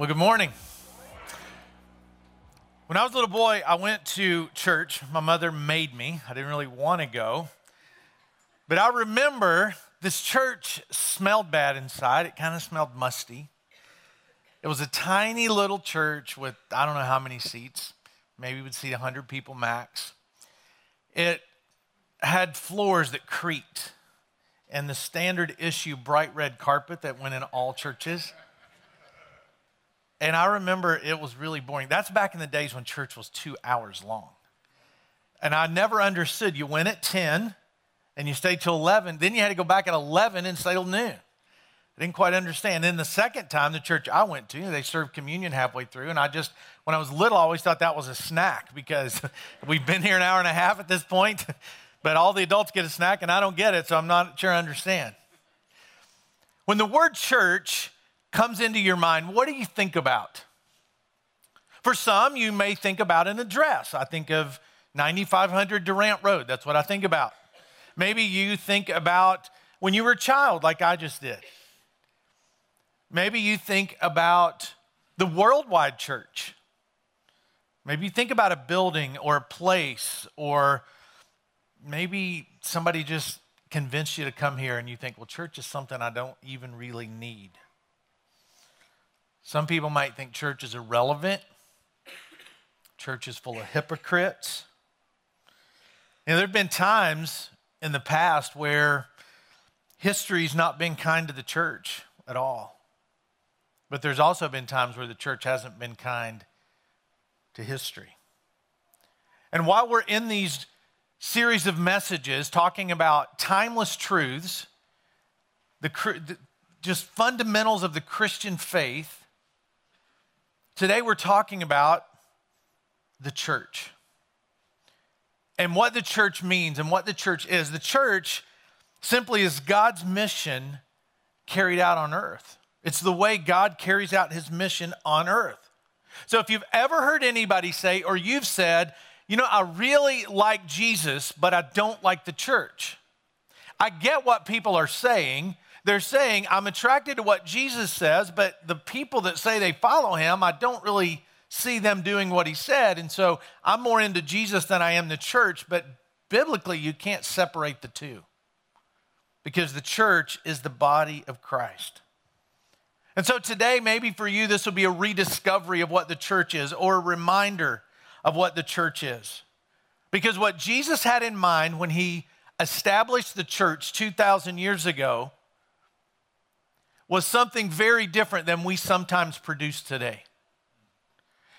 Well, good morning. When I was a little boy, I went to church. My mother made me. I didn't really want to go. But I remember this church smelled bad inside. It kind of smelled musty. It was a tiny little church with I don't know how many seats. Maybe we'd seat 100 people max. It had floors that creaked and the standard issue bright red carpet that went in all churches. And I remember it was really boring. That's back in the days when church was two hours long. And I never understood. You went at 10 and you stayed till 11. Then you had to go back at 11 and stay till noon. I didn't quite understand. Then the second time, the church I went to, they served communion halfway through. And I just, when I was little, I always thought that was a snack because we've been here an hour and a half at this point. But all the adults get a snack and I don't get it, so I'm not sure I understand. When the word church comes into your mind, what do you think about? For some, you may think about an address. I think of 9500 Durant Road. That's what I think about. Maybe you think about when you were a child, like I just did. Maybe you think about the worldwide church. Maybe you think about a building or a place, or maybe somebody just convinced you to come here and you think, well, church is something I don't even really need. Some people might think church is irrelevant. Church is full of hypocrites. And there have been times in the past where history's not been kind to the church at all. But there's also been times where the church hasn't been kind to history. And while we're in these series of messages talking about timeless truths, the, just fundamentals of the Christian faith, Today we're talking about the church and what the church means and what the church is. The church simply is God's mission carried out on earth. It's the way God carries out his mission on earth. So if you've ever heard anybody say, or you've said, you know, I really like Jesus, but I don't like the church. I get what people are saying, they're saying, I'm attracted to what Jesus says, but the people that say they follow him, I don't really see them doing what he said. And so I'm more into Jesus than I am the church, but biblically, you can't separate the two because the church is the body of Christ. And so today, maybe for you, this will be a rediscovery of what the church is or a reminder of what the church is. Because what Jesus had in mind when he established the church 2,000 years ago was something very different than we sometimes produce today.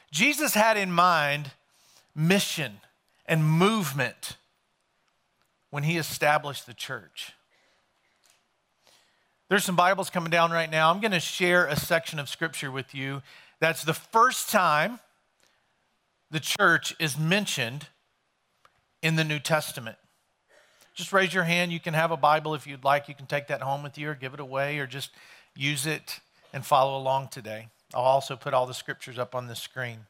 Jesus had in mind mission and movement when he established the church. There's some Bibles coming down right now. I'm going to share a section of scripture with you. That's the first time the church is mentioned in the New Testament. Just raise your hand. You can have a Bible if you'd like. You can take that home with you or give it away or just use it and follow along today. I'll also put all the scriptures up on the screen.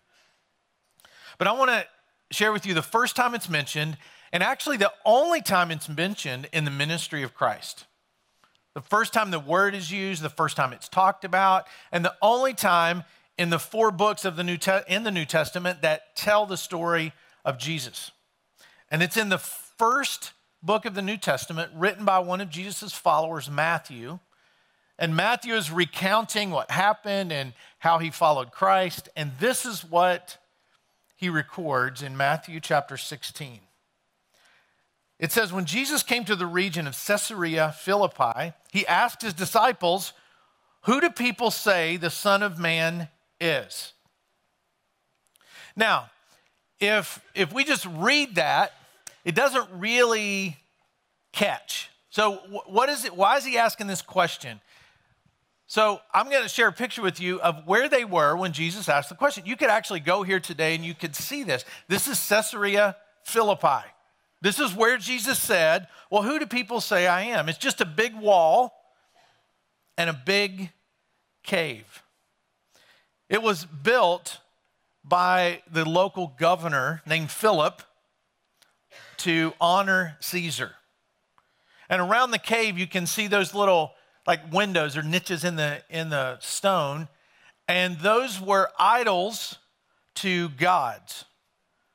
But I want to share with you the first time it's mentioned, and actually the only time it's mentioned in the ministry of Christ. The first time the word is used, the first time it's talked about, and the only time in the four books of the New Te- in the New Testament that tell the story of Jesus. And it's in the first book of the New Testament written by one of Jesus' followers, Matthew. And Matthew is recounting what happened and how he followed Christ. And this is what he records in Matthew chapter 16. It says, When Jesus came to the region of Caesarea Philippi, he asked his disciples, Who do people say the Son of Man is? Now, if, if we just read that, it doesn't really catch. So, what is it? Why is he asking this question? So I'm going to share a picture with you of where they were when Jesus asked the question. You could actually go here today and you could see this. This is Caesarea Philippi. This is where Jesus said, Well, who do people say I am? It's just a big wall and a big cave. It was built by the local governor named Philip to honor Caesar. And around the cave, you can see those little like windows or niches in the in the stone and those were idols to gods,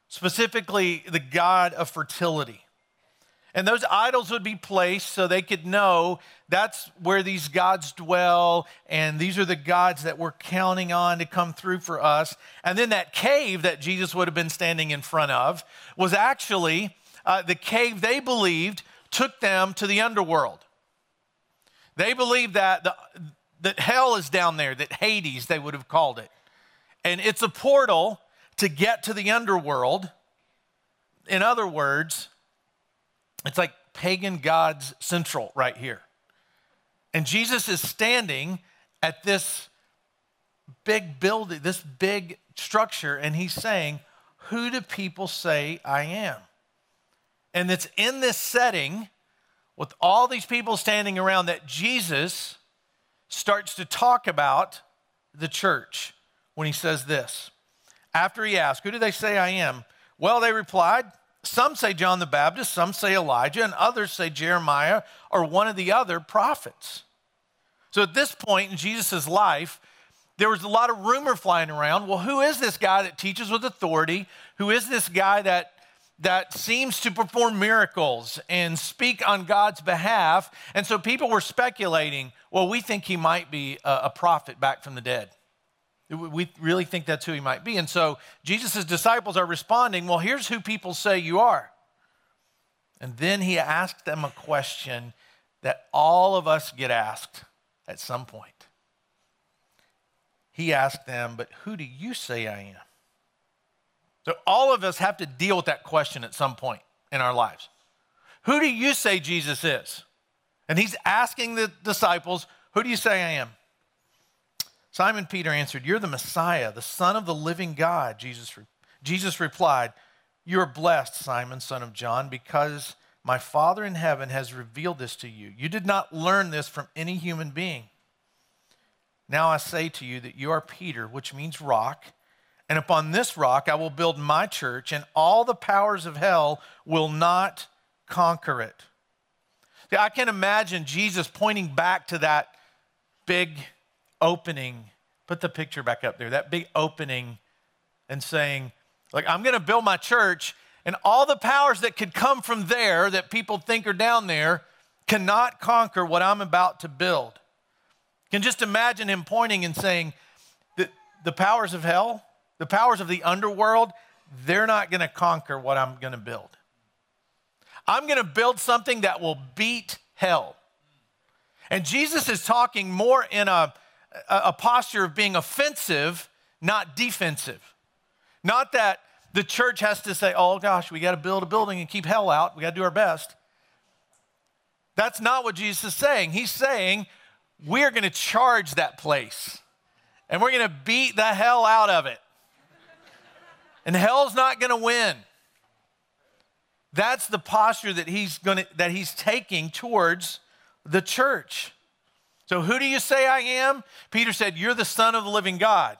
specifically the god of fertility. And those idols would be placed so they could know that's where these gods dwell, and these are the gods that we're counting on to come through for us. And then that cave that Jesus would have been standing in front of was actually uh, the cave they believed took them to the underworld. They believe that, the, that hell is down there, that Hades, they would have called it. And it's a portal to get to the underworld. In other words, it's like pagan gods central right here. And Jesus is standing at this big building, this big structure, and he's saying, Who do people say I am? And it's in this setting with all these people standing around that Jesus starts to talk about the church when he says this. After he asked, Who do they say I am? Well, they replied, some say John the Baptist, some say Elijah, and others say Jeremiah or one of the other prophets. So at this point in Jesus' life, there was a lot of rumor flying around. Well, who is this guy that teaches with authority? Who is this guy that, that seems to perform miracles and speak on God's behalf? And so people were speculating, well, we think he might be a, prophet back from the dead. We really think that's who he might be. And so Jesus' disciples are responding, Well, here's who people say you are. And then he asked them a question that all of us get asked at some point. He asked them, But who do you say I am? So all of us have to deal with that question at some point in our lives. Who do you say Jesus is? And he's asking the disciples, Who do you say I am? Simon Peter answered, You're the Messiah, the Son of the living God. Jesus, re- Jesus replied, You are blessed, Simon, son of John, because my Father in heaven has revealed this to you. You did not learn this from any human being. Now I say to you that you are Peter, which means rock, and upon this rock I will build my church, and all the powers of hell will not conquer it. See, I can imagine Jesus pointing back to that big opening. Put the picture back up there. That big opening and saying, like, I'm going to build my church, and all the powers that could come from there that people think are down there cannot conquer what I'm about to build. You can just imagine him pointing and saying, the, the powers of hell, the powers of the underworld, they're not going to conquer what I'm going to build. I'm going to build something that will beat hell. And Jesus is talking more in a a, posture of being offensive, not defensive. Not that the church has to say, oh gosh, we got to build a building and keep hell out. We got to do our best. That's not what Jesus is saying. He's saying, we're going to charge that place and we're going to beat the hell out of it. And hell's not going to win. That's the posture that he's going that he's taking towards the church. So, who do you say I am? Peter said, You're the Son of the living God.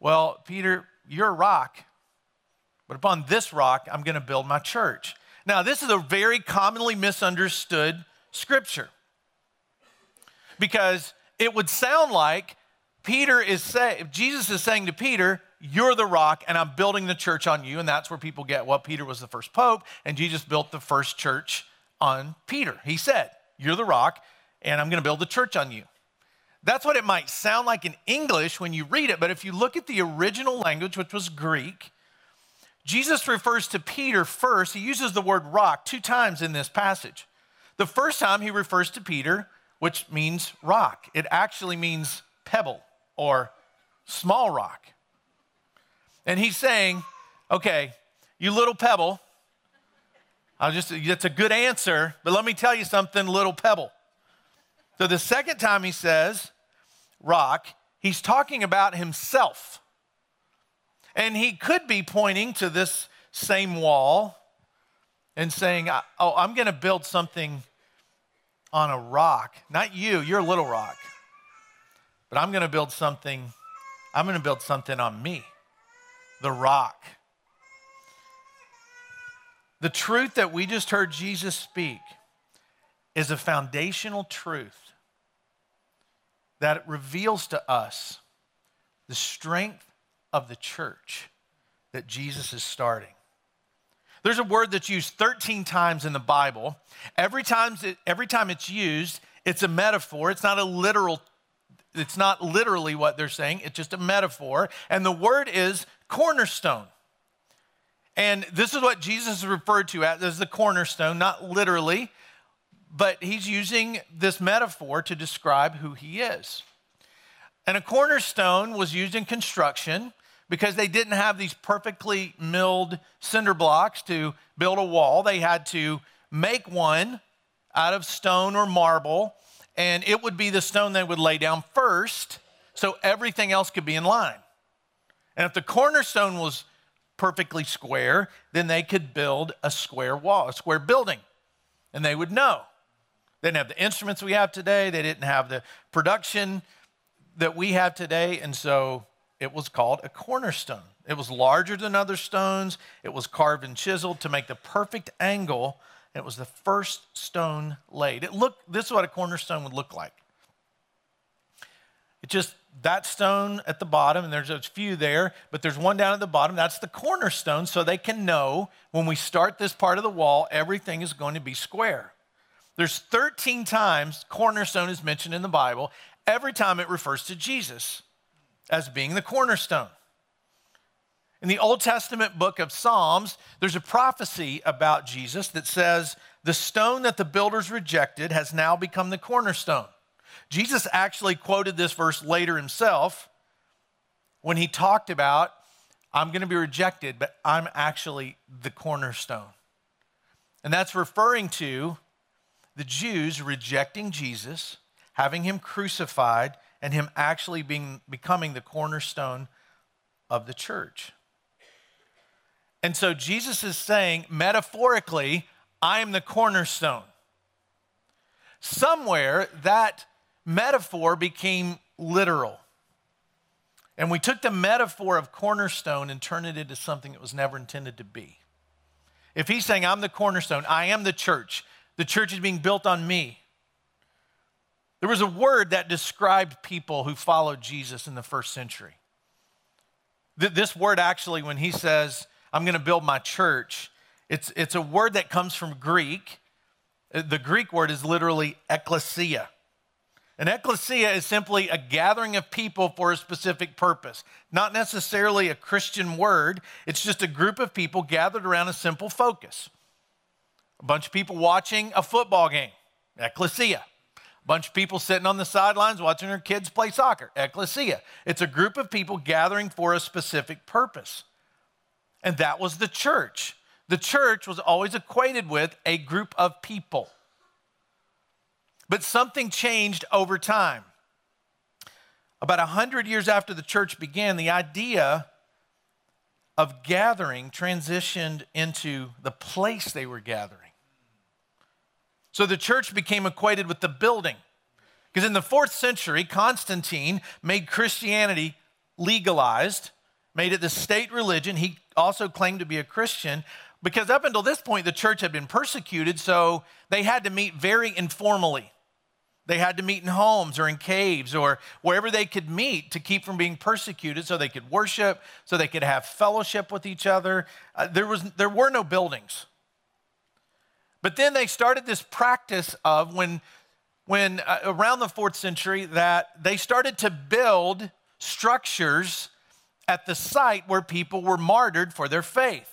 Well, Peter, you're a rock, but upon this rock, I'm going to build my church. Now, this is a very commonly misunderstood scripture because it would sound like Peter is saying, Jesus is saying to Peter, You're the rock, and I'm building the church on you. And that's where people get, well, Peter was the first pope, and Jesus built the first church on Peter. He said, you're the rock, and I'm going to build a church on you. That's what it might sound like in English when you read it, but if you look at the original language, which was Greek, Jesus refers to Peter first. He uses the word rock two times in this passage. The first time he refers to Peter, which means rock, it actually means pebble or small rock. And he's saying, okay, you little pebble, I'll just, that's a good answer, but let me tell you something, little pebble. So the second time he says rock, he's talking about himself. And he could be pointing to this same wall and saying, Oh, I'm going to build something on a rock. Not you, you're a little rock. But I'm going to build something, I'm going to build something on me, the rock. The truth that we just heard Jesus speak is a foundational truth that reveals to us the strength of the church that Jesus is starting. There's a word that's used 13 times in the Bible. Every time, every time it's used, it's a metaphor. It's not a literal, it's not literally what they're saying, it's just a metaphor. And the word is cornerstone. And this is what Jesus referred to as the cornerstone, not literally, but he's using this metaphor to describe who he is. And a cornerstone was used in construction because they didn't have these perfectly milled cinder blocks to build a wall. They had to make one out of stone or marble, and it would be the stone they would lay down first so everything else could be in line. And if the cornerstone was perfectly square, then they could build a square wall, a square building, and they would know. They didn't have the instruments we have today, they didn't have the production that we have today, and so it was called a cornerstone. It was larger than other stones, it was carved and chiseled to make the perfect angle. It was the first stone laid. It looked this is what a cornerstone would look like. It just that stone at the bottom, and there's a few there, but there's one down at the bottom. That's the cornerstone, so they can know when we start this part of the wall, everything is going to be square. There's 13 times cornerstone is mentioned in the Bible. Every time it refers to Jesus as being the cornerstone. In the Old Testament book of Psalms, there's a prophecy about Jesus that says, The stone that the builders rejected has now become the cornerstone. Jesus actually quoted this verse later himself when he talked about, I'm going to be rejected, but I'm actually the cornerstone. And that's referring to the Jews rejecting Jesus, having him crucified, and him actually being, becoming the cornerstone of the church. And so Jesus is saying, metaphorically, I am the cornerstone. Somewhere that metaphor became literal. And we took the metaphor of cornerstone and turned it into something that was never intended to be. If he's saying, I'm the cornerstone, I am the church, the church is being built on me. There was a word that described people who followed Jesus in the first century. This word actually, when he says, I'm going to build my church, it's, it's a word that comes from Greek. The Greek word is literally ecclesia. An ecclesia is simply a gathering of people for a specific purpose, not necessarily a Christian word. It's just a group of people gathered around a simple focus. A bunch of people watching a football game, ecclesia. A bunch of people sitting on the sidelines watching their kids play soccer, ecclesia. It's a group of people gathering for a specific purpose. And that was the church. The church was always equated with a group of people. But something changed over time. About 100 years after the church began, the idea of gathering transitioned into the place they were gathering. So the church became equated with the building. Because in the fourth century, Constantine made Christianity legalized, made it the state religion. He also claimed to be a Christian, because up until this point, the church had been persecuted, so they had to meet very informally. They had to meet in homes or in caves or wherever they could meet to keep from being persecuted so they could worship, so they could have fellowship with each other. Uh, there, was, there were no buildings. But then they started this practice of when, when uh, around the fourth century, that they started to build structures at the site where people were martyred for their faith.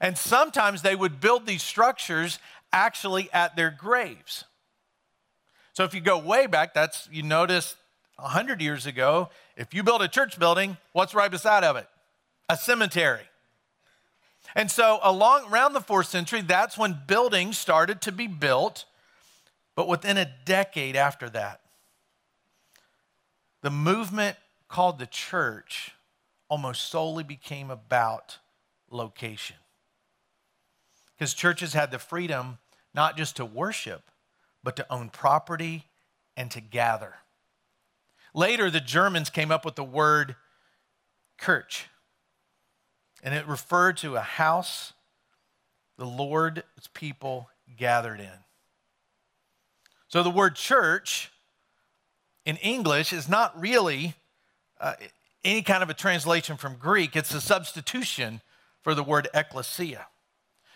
And sometimes they would build these structures actually at their graves. So if you go way back, that's you notice 100 years ago, if you build a church building, what's right beside of it? A cemetery. And so along around the 4th century, that's when buildings started to be built. But within a decade after that, the movement called the church almost solely became about location. Because churches had the freedom not just to worship, but to own property and to gather. Later, the Germans came up with the word Kirch, and it referred to a house the Lord's people gathered in. So the word church in English is not really uh, any kind of a translation from Greek, it's a substitution for the word ecclesia.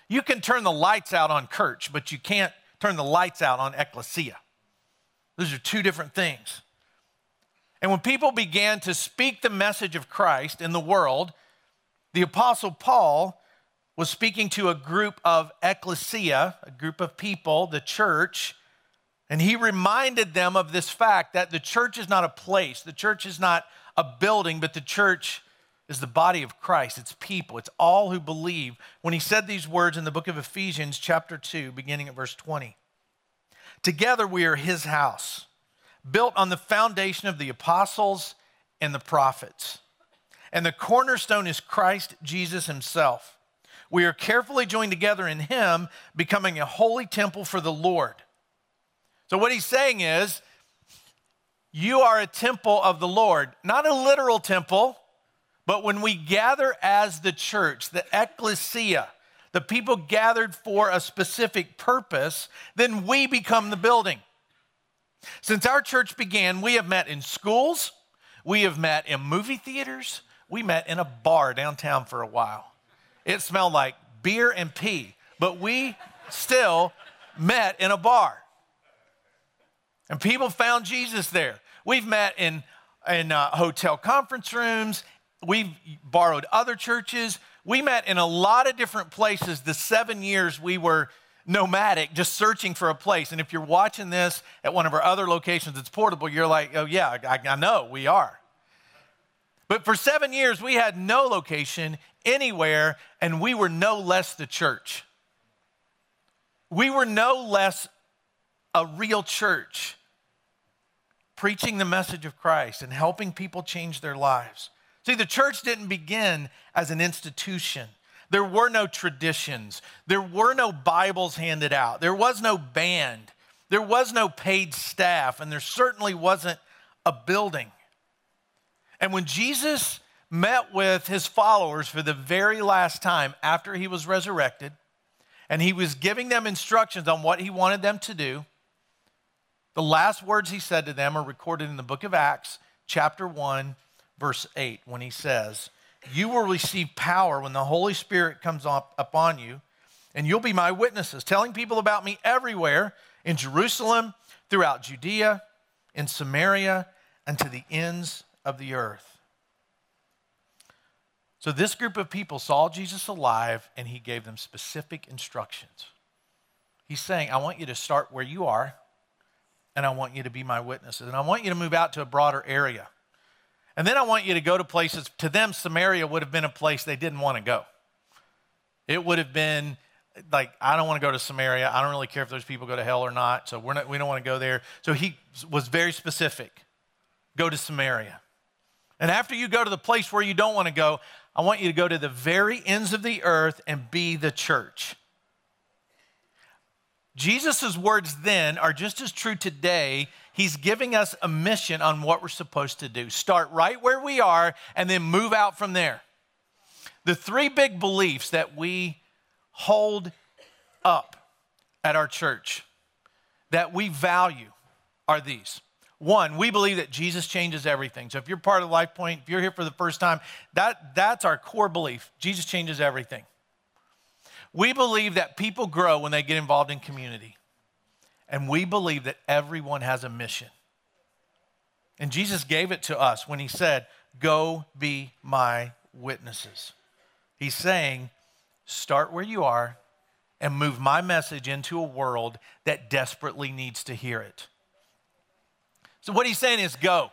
You can turn the lights out on church, but you can't turn the lights out on ecclesia. Those are two different things. And when people began to speak the message of Christ in the world, the Apostle Paul was speaking to a group of ecclesia, a group of people, the church, and he reminded them of this fact that the church is not a place, the church is not a building, but the church is the body of Christ. It's people, it's all who believe. When he said these words in the book of Ephesians, chapter 2, beginning at verse 20 Together we are his house, built on the foundation of the apostles and the prophets. And the cornerstone is Christ Jesus himself. We are carefully joined together in him, becoming a holy temple for the Lord. So, what he's saying is, you are a temple of the Lord, not a literal temple, but when we gather as the church, the ecclesia, the people gathered for a specific purpose, then we become the building. Since our church began, we have met in schools, we have met in movie theaters, we met in a bar downtown for a while. It smelled like beer and pee, but we still met in a bar. And people found Jesus there. We've met in, in uh, hotel conference rooms, we've borrowed other churches. We met in a lot of different places the seven years we were nomadic, just searching for a place. And if you're watching this at one of our other locations it's portable, you're like, oh, yeah, I, I know, we are. But for seven years, we had no location anywhere, and we were no less the church. We were no less a real church, preaching the message of Christ and helping people change their lives. See, the church didn't begin as an institution. There were no traditions. There were no Bibles handed out. There was no band. There was no paid staff. And there certainly wasn't a building. And when Jesus met with his followers for the very last time after he was resurrected, and he was giving them instructions on what he wanted them to do, the last words he said to them are recorded in the book of Acts, chapter 1, verse 8, when he says, You will receive power when the Holy Spirit comes up upon you, and you'll be my witnesses, telling people about me everywhere in Jerusalem, throughout Judea, in Samaria, and to the ends of the earth. So, this group of people saw Jesus alive and he gave them specific instructions. He's saying, I want you to start where you are and I want you to be my witnesses. And I want you to move out to a broader area. And then I want you to go to places, to them, Samaria would have been a place they didn't want to go. It would have been like, I don't want to go to Samaria. I don't really care if those people go to hell or not. So we're not, we don't want to go there. So he was very specific go to Samaria. And after you go to the place where you don't want to go, I want you to go to the very ends of the earth and be the church. Jesus' words then are just as true today. He's giving us a mission on what we're supposed to do. Start right where we are and then move out from there. The three big beliefs that we hold up at our church that we value are these one, we believe that Jesus changes everything. So if you're part of Life Point, if you're here for the first time, that, that's our core belief. Jesus changes everything. We believe that people grow when they get involved in community. And we believe that everyone has a mission. And Jesus gave it to us when he said, Go be my witnesses. He's saying, Start where you are and move my message into a world that desperately needs to hear it. So, what he's saying is go.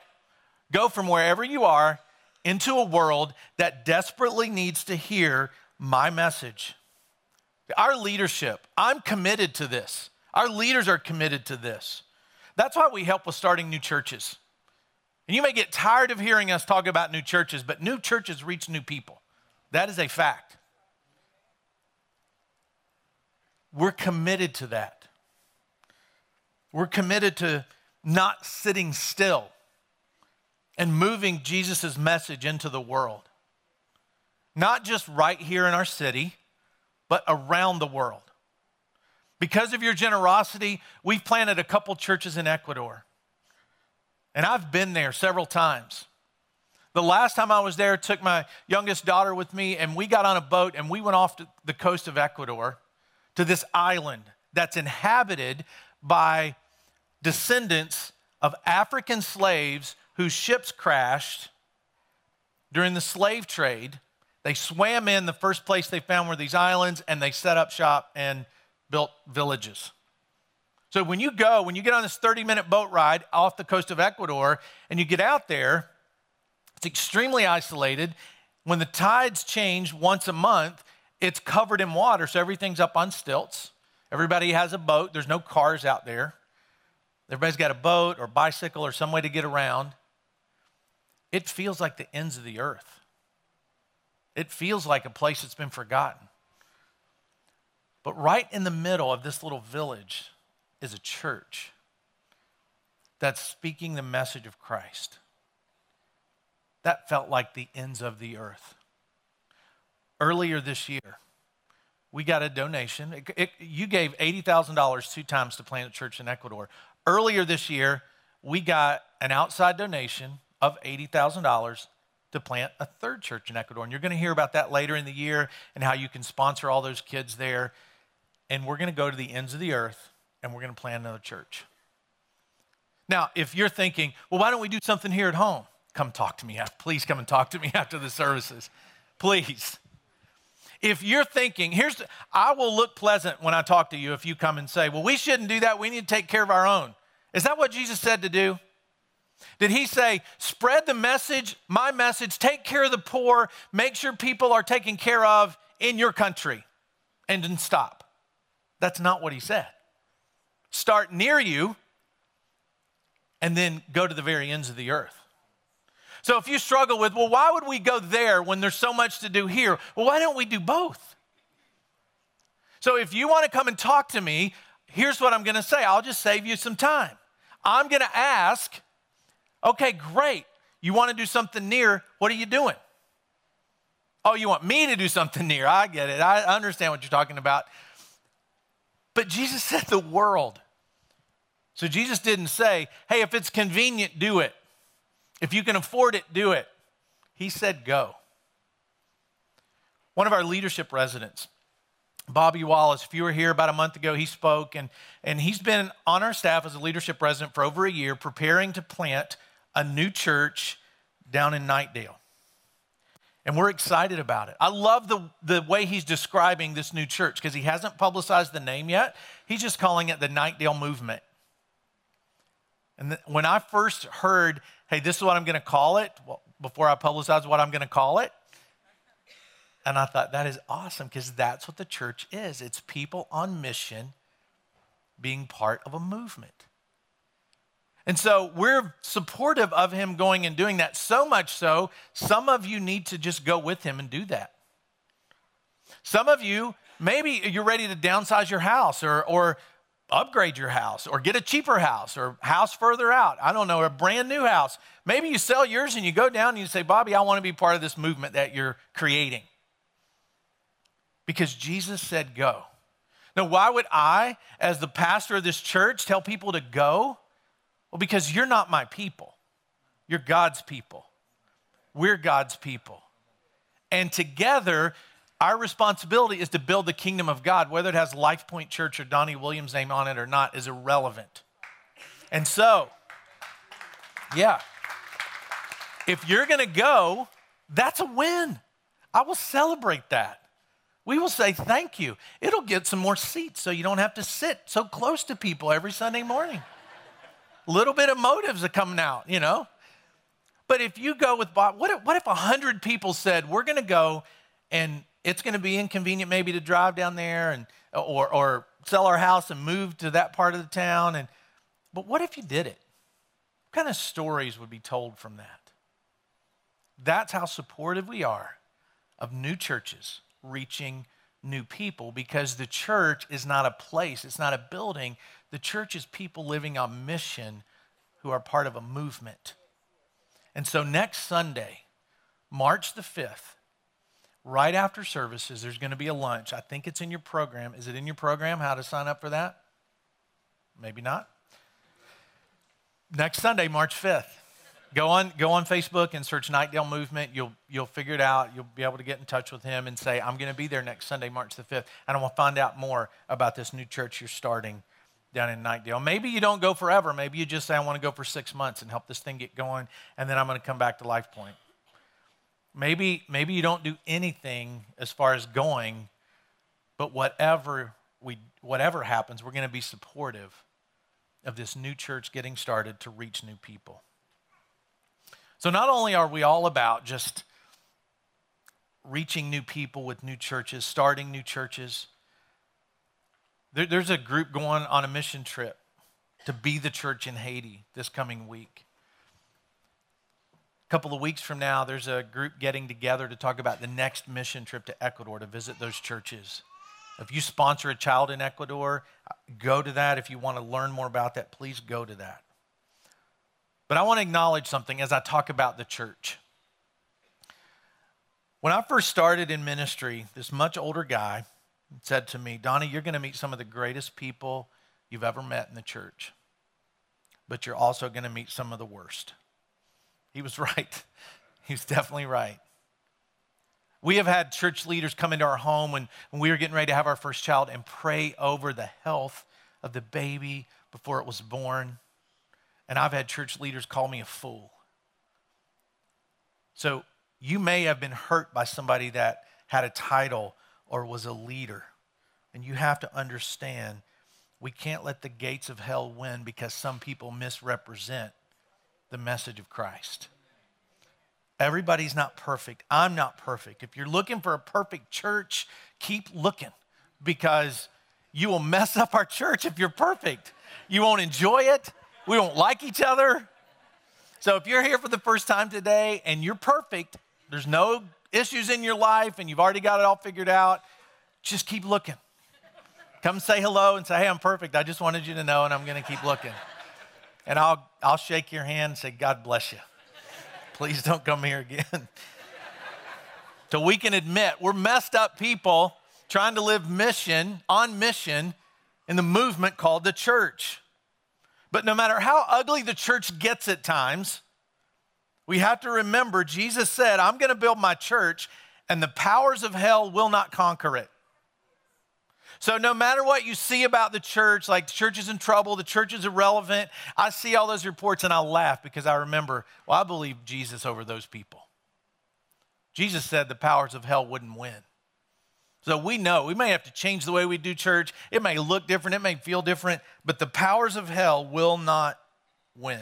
Go from wherever you are into a world that desperately needs to hear my message. Our leadership, I'm committed to this. Our leaders are committed to this. That's why we help with starting new churches. And you may get tired of hearing us talk about new churches, but new churches reach new people. That is a fact. We're committed to that. We're committed to not sitting still and moving Jesus' message into the world. Not just right here in our city, but around the world. Because of your generosity, we've planted a couple churches in Ecuador. And I've been there several times. The last time I was there, took my youngest daughter with me, and we got on a boat and we went off to the coast of Ecuador to this island that's inhabited by descendants of African slaves whose ships crashed during the slave trade. They swam in, the first place they found were these islands, and they set up shop and built villages. So when you go, when you get on this 30 minute boat ride off the coast of Ecuador and you get out there, it's extremely isolated. When the tides change once a month, it's covered in water, so everything's up on stilts. Everybody has a boat, there's no cars out there. Everybody's got a boat or bicycle or some way to get around. It feels like the ends of the earth. It feels like a place that's been forgotten. But right in the middle of this little village, is a church that's speaking the message of Christ. That felt like the ends of the earth. Earlier this year, we got a donation. It, it, you gave $80,000 two times to plant a church in Ecuador. Earlier this year, we got an outside donation of $80,000 to plant a third church in Ecuador. And you're going to hear about that later in the year and how you can sponsor all those kids there. And we're going to go to the ends of the earth and we're going to plant another church. Now, if you're thinking, well, why don't we do something here at home? Come talk to me. Please come and talk to me after the services. Please. If you're thinking, here's, I will look pleasant when I talk to you if you come and say, well, we shouldn't do that. We need to take care of our own. Is that what Jesus said to do? Did he say, spread the message, my message, take care of the poor, make sure people are taken care of in your country, and then stop? That's not what he said start near you, and then go to the very ends of the earth. So if you struggle with, well, why would we go there when there's so much to do here? Well, why don't we do both? So if you want to come and talk to me, here's what I'm going to say. I'll just save you some time. I'm going to ask, okay, great. You want to do something near, what are you doing? Oh, you want me to do something near? I get it. I understand what you're talking about. But Jesus said the world. So Jesus didn't say, hey, if it's convenient, do it. If you can afford it, do it. He said, go. One of our leadership residents, Bobby Wallace, if you were here about a month ago, he spoke, and, and he's been on our staff as a leadership resident for over a year, preparing to plant a new church down in Knightdale. And we're excited about it. I love the, the way he's describing this new church because he hasn't publicized the name yet. He's just calling it the Knightdale Movement. And when I first heard, hey, this is what I'm going to call it, well, before I publicize what I'm going to call it, and I thought that is awesome because that's what the church is it's people on mission being part of a movement. And so we're supportive of him going and doing that, so much so, some of you need to just go with him and do that. Some of you, maybe you're ready to downsize your house or, or upgrade your house or get a cheaper house or house further out. I don't know, a brand new house. Maybe you sell yours and you go down and you say, Bobby, I want to be part of this movement that you're creating. Because Jesus said, go. Now, why would I, as the pastor of this church, tell people to go? Well, because you're not my people, you're God's people. We're God's people. And together, our responsibility is to build the kingdom of God. Whether it has Life Point Church or Donnie Williams' name on it or not is irrelevant. And so, yeah, if you're going to go, that's a win. I will celebrate that. We will say thank you. It'll get some more seats so you don't have to sit so close to people every Sunday morning little bit of motives are coming out, you know. But if you go with Bob, what if, what if 100 people said, we're going to go and it's going to be inconvenient maybe to drive down there and, or, or sell our house and move to that part of the town. And, but what if you did it? What kind of stories would be told from that? That's how supportive we are of new churches reaching new people because the church is not a place, it's not a building, the church is people living on mission who are part of a movement. And so next Sunday, March the 5th, right after services, there's going to be a lunch. I think it's in your program. Is it in your program how to sign up for that? Maybe not. next Sunday, March 5th. Go on, go on Facebook and search Knightdale Movement. You'll, you'll figure it out. You'll be able to get in touch with him and say, I'm going to be there next Sunday, March the 5th. And I want to find out more about this new church you're starting down in Knightdale. Maybe you don't go forever. Maybe you just say, I want to go for six months and help this thing get going, and then I'm going to come back to Life Point. Maybe, maybe you don't do anything as far as going, but whatever, we, whatever happens, we're going to be supportive of this new church getting started to reach new people. So, not only are we all about just reaching new people with new churches, starting new churches, there, there's a group going on a mission trip to be the church in Haiti this coming week. A couple of weeks from now, there's a group getting together to talk about the next mission trip to Ecuador to visit those churches. If you sponsor a child in Ecuador, go to that. If you want to learn more about that, please go to that. But I want to acknowledge something as I talk about the church. When I first started in ministry, this much older guy said to me, Donnie, you're going to meet some of the greatest people you've ever met in the church, but you're also going to meet some of the worst. He was right. He was definitely right. We have had church leaders come into our home when, when we were getting ready to have our first child and pray over the health of the baby before it was born. And I've had church leaders call me a fool. So you may have been hurt by somebody that had a title or was a leader. And you have to understand we can't let the gates of hell win because some people misrepresent the message of Christ. Everybody's not perfect. I'm not perfect. If you're looking for a perfect church, keep looking because you will mess up our church if you're perfect. You won't enjoy it. We won't like each other. So if you're here for the first time today and you're perfect, there's no issues in your life and you've already got it all figured out, just keep looking. Come say hello and say, hey, I'm perfect. I just wanted you to know, and I'm going to keep looking. And I'll, I'll shake your hand and say, God bless you. Please don't come here again. so we can admit we're messed up people trying to live mission, on mission, in the movement called the church. But no matter how ugly the church gets at times, we have to remember Jesus said, I'm going to build my church, and the powers of hell will not conquer it. So, no matter what you see about the church, like the church is in trouble, the church is irrelevant, I see all those reports and I laugh because I remember, well, I believe Jesus over those people. Jesus said the powers of hell wouldn't win. So we know we may have to change the way we do church. It may look different, it may feel different, but the powers of hell will not win.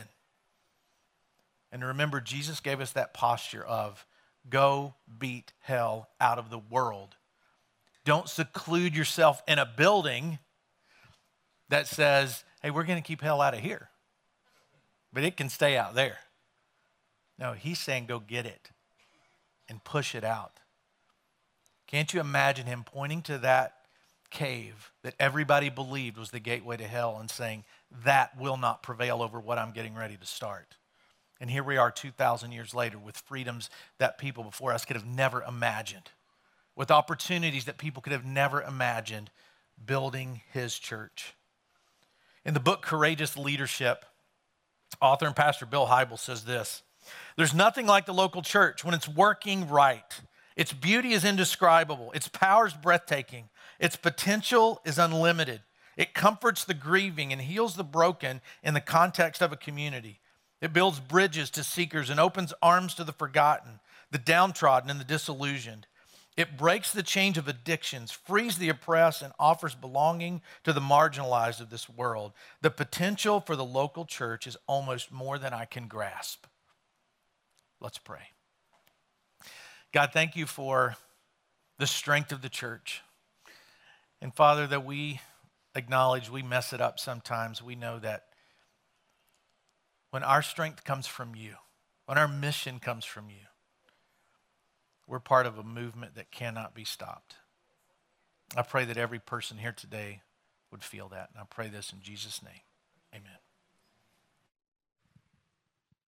And remember, Jesus gave us that posture of go beat hell out of the world. Don't seclude yourself in a building that says, hey, we're going to keep hell out of here, but it can stay out there. No, he's saying go get it and push it out. Can't you imagine him pointing to that cave that everybody believed was the gateway to hell and saying, that will not prevail over what I'm getting ready to start? And here we are 2,000 years later with freedoms that people before us could have never imagined, with opportunities that people could have never imagined, building his church. In the book Courageous Leadership, author and pastor Bill Hybels says this There's nothing like the local church when it's working right. Its beauty is indescribable, its power is breathtaking, its potential is unlimited. It comforts the grieving and heals the broken in the context of a community. It builds bridges to seekers and opens arms to the forgotten, the downtrodden, and the disillusioned. It breaks the chains of addictions, frees the oppressed, and offers belonging to the marginalized of this world. The potential for the local church is almost more than I can grasp. Let's pray. God, thank you for the strength of the church. And Father, that we acknowledge we mess it up sometimes. We know that when our strength comes from you, when our mission comes from you, we're part of a movement that cannot be stopped. I pray that every person here today would feel that. And I pray this in Jesus' name.